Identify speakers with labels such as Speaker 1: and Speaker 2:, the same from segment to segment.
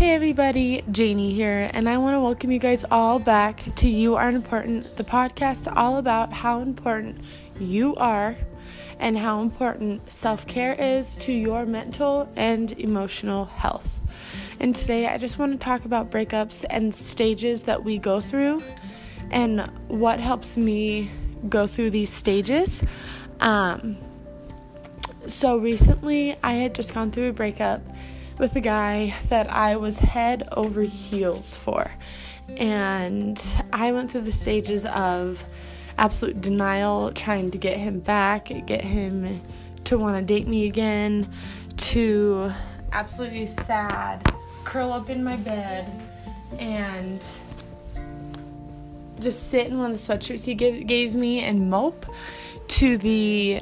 Speaker 1: Hey everybody, Janie here, and I want to welcome you guys all back to You Are Important, the podcast all about how important you are and how important self care is to your mental and emotional health. And today I just want to talk about breakups and stages that we go through and what helps me go through these stages. Um, so recently I had just gone through a breakup with a guy that I was head over heels for. And I went through the stages of absolute denial, trying to get him back, get him to want to date me again, to absolutely sad, curl up in my bed, and just sit in one of the sweatshirts he gave, gave me and mope, to the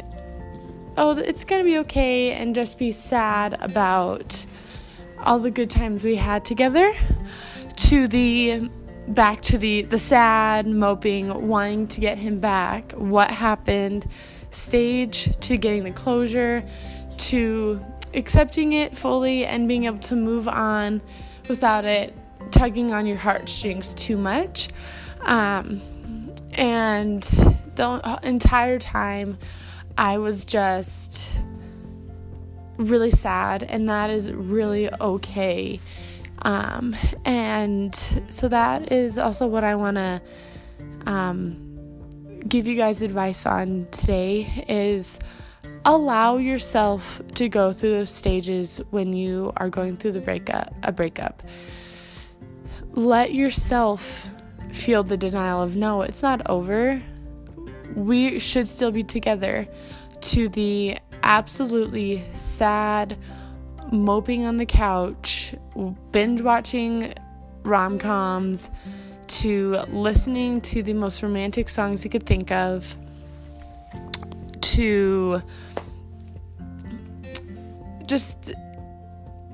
Speaker 1: oh, it's gonna be okay, and just be sad about all the good times we had together to the back to the the sad moping wanting to get him back. What happened? Stage to getting the closure to accepting it fully and being able to move on without it tugging on your heartstrings too much. Um, and the entire time i was just really sad, and that is really okay. Um, and so that is also what I want to um, give you guys advice on today is allow yourself to go through those stages when you are going through the breakup a breakup. Let yourself feel the denial of no it's not over. We should still be together to the absolutely sad, moping on the couch, binge watching rom coms, to listening to the most romantic songs you could think of, to just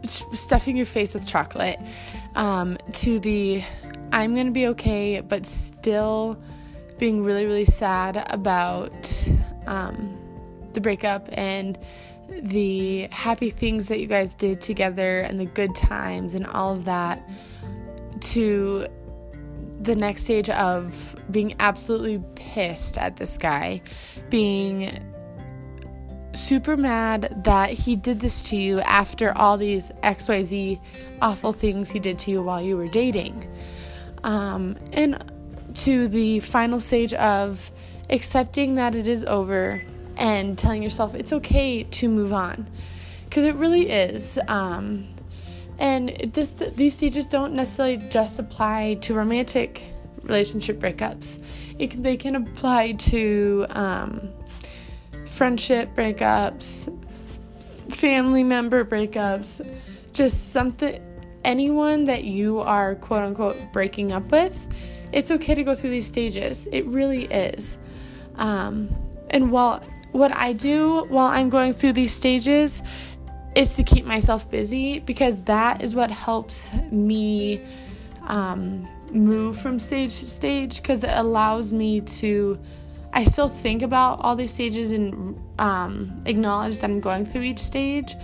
Speaker 1: stuffing your face with chocolate, um, to the I'm gonna be okay, but still being really, really sad about. Um, the breakup and the happy things that you guys did together and the good times and all of that to the next stage of being absolutely pissed at this guy, being super mad that he did this to you after all these XYZ awful things he did to you while you were dating. Um, and to the final stage of accepting that it is over and telling yourself it's okay to move on. Because it really is um, and this these stages don't necessarily just apply to romantic relationship breakups. It can, they can apply to um, friendship breakups family member breakups just something anyone that you are quote unquote breaking up with it's okay to go through these stages. It really is. Um, and while what I do while I'm going through these stages is to keep myself busy because that is what helps me um, move from stage to stage because it allows me to. I still think about all these stages and um, acknowledge that I'm going through each stage,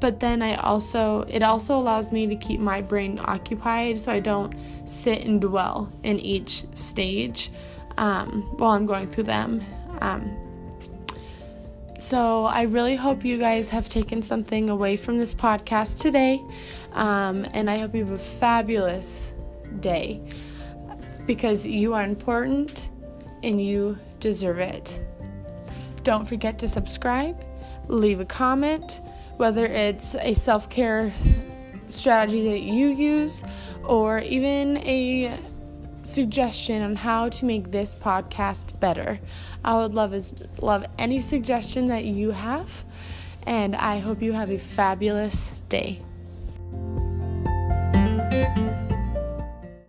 Speaker 1: but then I also it also allows me to keep my brain occupied so I don't sit and dwell in each stage um, while I'm going through them. So, I really hope you guys have taken something away from this podcast today. Um, and I hope you have a fabulous day because you are important and you deserve it. Don't forget to subscribe, leave a comment, whether it's a self care strategy that you use or even a suggestion on how to make this podcast better. I would love is love any suggestion that you have, and I hope you have a fabulous day.